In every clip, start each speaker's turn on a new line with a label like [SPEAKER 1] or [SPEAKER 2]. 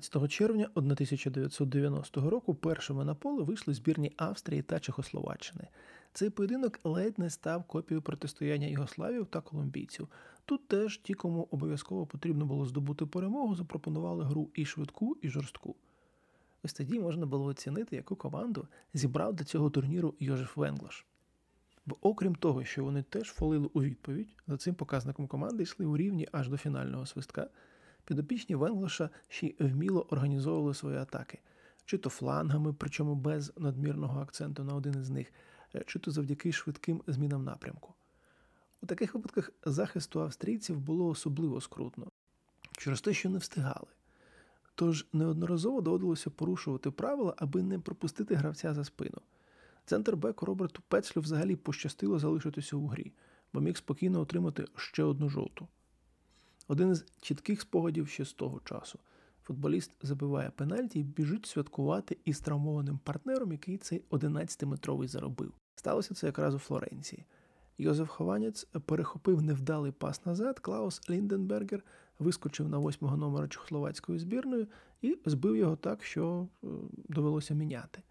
[SPEAKER 1] 15 червня 1990 року першими на поле вийшли збірні Австрії та Чехословаччини. Цей поєдинок ледь не став копією протистояння Югославів та колумбійців. Тут теж ті, кому обов'язково потрібно було здобути перемогу, запропонували гру і швидку, і жорстку. Ось тоді можна було оцінити, яку команду зібрав до цього турніру Йожеф Венглаш. Бо окрім того, що вони теж фолили у відповідь, за цим показником команди йшли у рівні аж до фінального свистка. Підопічні Венглаша ще й вміло організовували свої атаки, чи то флангами, причому без надмірного акценту на один із них, е, чи то завдяки швидким змінам напрямку. У таких випадках захисту австрійців було особливо скрутно через те, що не встигали. Тож неодноразово доводилося порушувати правила, аби не пропустити гравця за спину. Центр Беку Роберту Пецлю взагалі пощастило залишитися у грі, бо міг спокійно отримати ще одну жовту. Один з чітких спогадів ще з того часу. Футболіст забиває пенальті і біжить святкувати із травмованим партнером, який цей 11-метровий заробив. Сталося це якраз у Флоренції. Йозеф Хованець перехопив невдалий пас назад. Клаус Лінденбергер вискочив на восьмого номера чехословацької збірної і збив його так, що е, довелося міняти.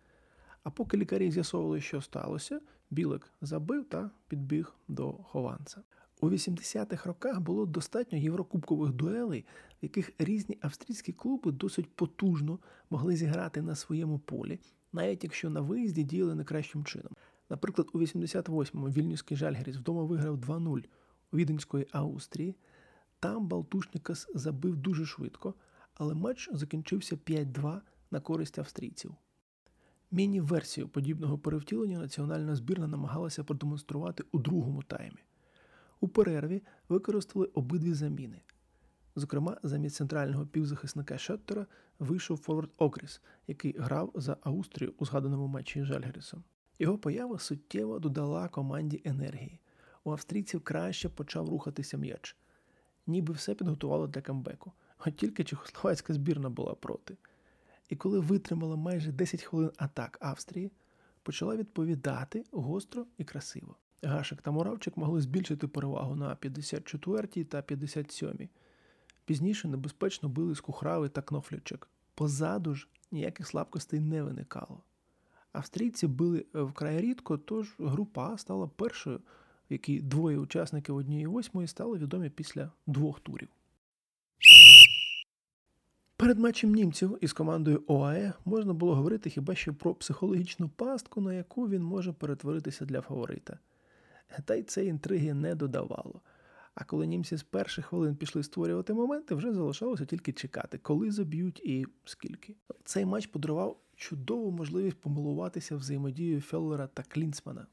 [SPEAKER 1] А поки лікарі з'ясовували, що сталося, Білик забив та підбіг до хованця. У 80-х роках було достатньо єврокубкових дуелей, в яких різні австрійські клуби досить потужно могли зіграти на своєму полі, навіть якщо на виїзді діяли не кращим чином. Наприклад, у 88-му Вільнюський Жальгеріс вдома виграв 2-0 у Віденської Австрії. Там Балтушнікас забив дуже швидко, але матч закінчився 5-2 на користь австрійців. Міні-версію подібного перевтілення національна збірна намагалася продемонструвати у другому таймі. У перерві використали обидві заміни. Зокрема, замість центрального півзахисника Шеттера вийшов Форвард Окріс, який грав за Австрію у згаданому матчі Жальгерісом. Його поява суттєво додала команді енергії. У австрійців краще почав рухатися м'яч, ніби все підготувало для камбеку, от тільки чехословацька збірна була проти. І коли витримала майже 10 хвилин атак Австрії, почала відповідати гостро і красиво. Гашик та Муравчик могли збільшити перевагу на 54-й та 57-й. Пізніше небезпечно били з Кухрави та Кнофлячек. Позаду ж ніяких слабкостей не виникало. Австрійці били вкрай рідко, тож група стала першою, в якій двоє учасників однієї восьмої стали відомі після двох турів. Перед матчем німців із командою ОАЕ можна було говорити хіба що про психологічну пастку, на яку він може перетворитися для фаворита. Та й це інтриги не додавало. А коли німці з перших хвилин пішли створювати моменти, вже залишалося тільки чекати, коли заб'ють і скільки. Цей матч подарував чудову можливість помилуватися взаємодією Феллера та Клінцмана.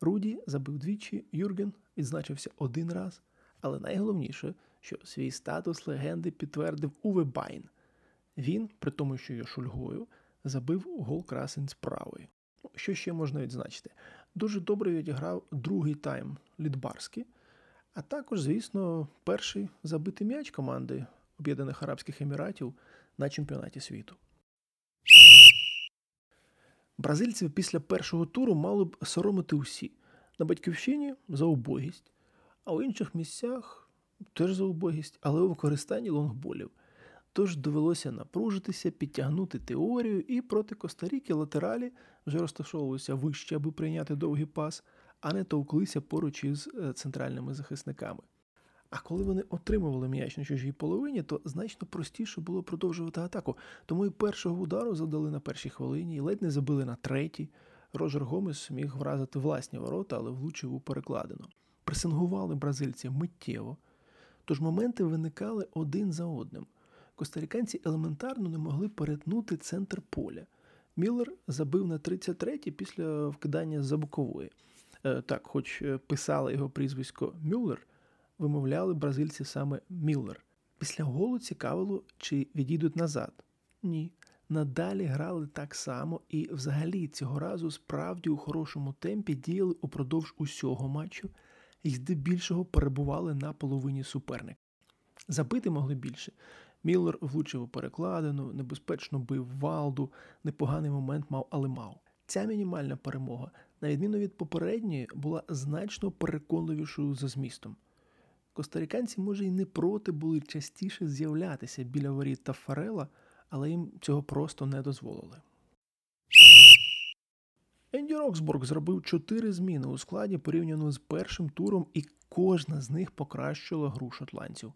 [SPEAKER 1] Руді забив двічі, Юрген відзначився один раз, але найголовніше, що свій статус легенди підтвердив Уве Байн. Він, при тому, що є шульгою, забив гол красень з правої. Що ще можна відзначити? Дуже добре відіграв другий тайм Літтбарскі, а також, звісно, перший забитий м'яч команди Об'єднаних Арабських Еміратів на чемпіонаті світу. Бразильців після першого туру мали б соромити усі на батьківщині за убогість, а у інших місцях теж за убогість, але у використанні лонгболів. Тож довелося напружитися, підтягнути теорію, і проти Костаріки латералі вже розташовувалися вище, аби прийняти довгий пас, а не товклися поруч із е, центральними захисниками. А коли вони отримували м'яч на чужій половині, то значно простіше було продовжувати атаку. Тому і першого удару задали на першій хвилині, і ледь не забили на третій. Роджер Гомес міг вразити власні ворота, але влучив у перекладину. Пресингували бразильці миттєво, тож моменти виникали один за одним. Костаріканці елементарно не могли перетнути центр поля. Міллер забив на 33-й після вкидання за бокової. Е, так, хоч е, писали його прізвисько Мюллер, вимовляли бразильці саме Міллер. Після голу цікавило, чи відійдуть назад. Ні. Надалі грали так само і взагалі цього разу справді у хорошому темпі діяли упродовж усього матчу і здебільшого перебували на половині суперника. Забити могли більше. Міллер влучив у перекладину, небезпечно бив валду, непоганий момент мав, але мав. Ця мінімальна перемога, на відміну від попередньої, була значно переконливішою за змістом. Костариканці, може, й не проти були частіше з'являтися біля воріт та Фарела, але їм цього просто не дозволили. Енді Роксбург зробив чотири зміни у складі порівняно з першим туром, і кожна з них покращила гру шотландців.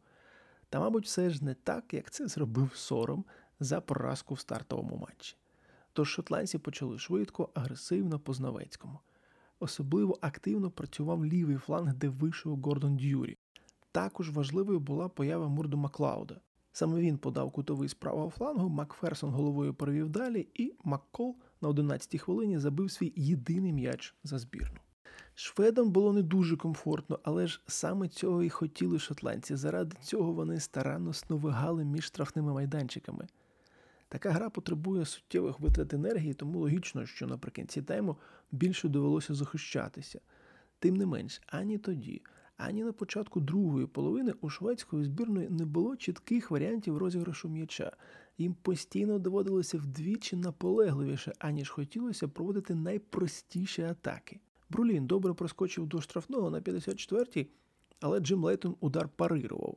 [SPEAKER 1] Та, мабуть, все ж не так, як це зробив сором за поразку в стартовому матчі. Тож шотландці почали швидко, агресивно по знавецькому. Особливо активно працював лівий фланг, де вийшов Гордон Д'Юрі. Також важливою була поява Мурду Маклауда. Саме він подав кутовий з правого флангу, Макферсон головою провів далі, і Маккол на 11-й хвилині забив свій єдиний м'яч за збірну. Шведам було не дуже комфортно, але ж саме цього і хотіли шотландці. Заради цього вони старанно сновигали між штрафними майданчиками. Така гра потребує суттєвих витрат енергії, тому логічно, що наприкінці тайму більше довелося захищатися. Тим не менш, ані тоді, ані на початку другої половини у шведської збірної не було чітких варіантів розіграшу м'яча. Їм постійно доводилося вдвічі наполегливіше, аніж хотілося проводити найпростіші атаки. Брулін добре проскочив до штрафного на 54-й, але Джим Лейтон удар парирував.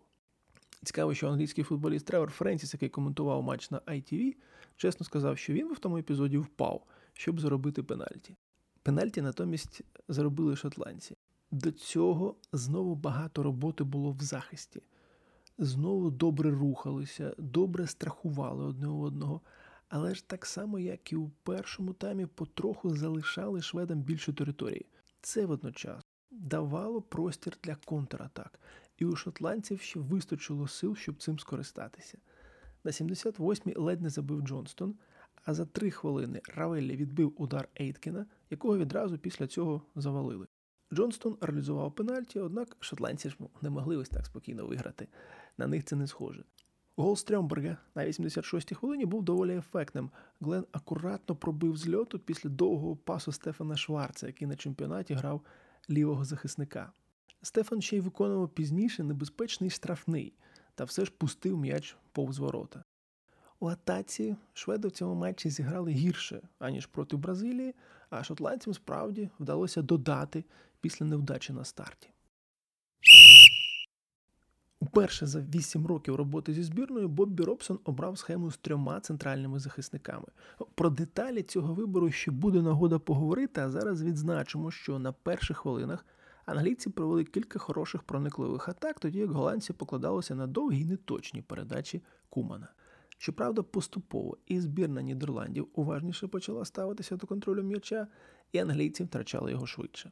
[SPEAKER 1] Цікаво, що англійський футболіст Тревор Френсіс, який коментував матч на ITV, чесно сказав, що він в тому епізоді впав, щоб заробити пенальті. Пенальті натомість заробили шотландці. До цього знову багато роботи було в захисті. Знову добре рухалися, добре страхували одне одного, але ж так само, як і у першому таймі, потроху залишали шведам більше території. Це водночас давало простір для контратак, і у шотландців ще вистачило сил, щоб цим скористатися. На 78-й ледь не забив Джонстон, а за три хвилини Равеллі відбив удар Ейткіна, якого відразу після цього завалили. Джонстон реалізував пенальті, однак шотландці ж не могли ось так спокійно виграти. На них це не схоже. Гол Стрьомберга на 86-й хвилині був доволі ефектним. Глен акуратно пробив з льоту після довгого пасу Стефана Шварца, який на чемпіонаті грав лівого захисника. Стефан ще й виконував пізніше небезпечний штрафний, та все ж пустив м'яч повз ворота. У атаці шведи в цьому матчі зіграли гірше, аніж проти Бразилії, а шотландцям справді вдалося додати після невдачі на старті. Уперше за 8 років роботи зі збірною Боббі Робсон обрав схему з трьома центральними захисниками. Про деталі цього вибору ще буде нагода поговорити, а зараз відзначимо, що на перших хвилинах англійці провели кілька хороших проникливих атак, тоді як голландці покладалися на довгі й неточні передачі Кумана. Щоправда, поступово і збірна Нідерландів уважніше почала ставитися до контролю м'яча, і англійці втрачали його швидше.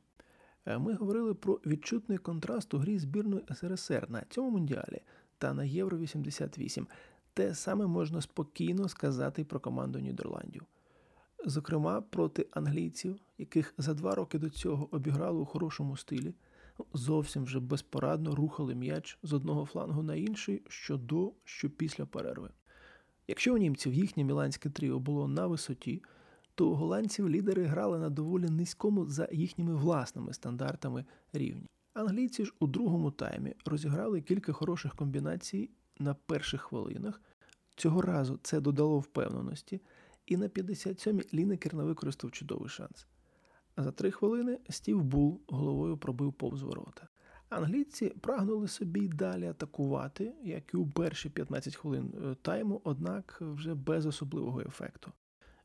[SPEAKER 1] Е, ми говорили про відчутний контраст у грі збірної СРСР на цьому мундіалі та на Євро 88. Те саме можна спокійно сказати про команду Нідерландів. Зокрема, проти англійців, яких за два роки до цього обіграли у хорошому стилі, зовсім вже безпорадно рухали м'яч з одного флангу на інший, що до, що після перерви. Якщо у німців їхнє міланське тріо було на висоті, то голландців лідери грали на доволі низькому за їхніми власними стандартами рівні. Англійці ж у другому таймі розіграли кілька хороших комбінацій на перших хвилинах. Цього разу це додало впевненості, і на 57-й Лінекер не використав чудовий шанс. А за три хвилини Стів Бул головою пробив повз ворота. Англійці прагнули собі й далі атакувати, як і у перші 15 хвилин е, тайму, однак вже без особливого ефекту.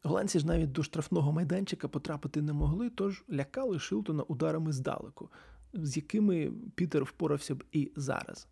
[SPEAKER 1] Голландці ж навіть до штрафного майданчика потрапити не могли, тож лякали Шилтона ударами здалеку, з якими Пітер впорався б і зараз.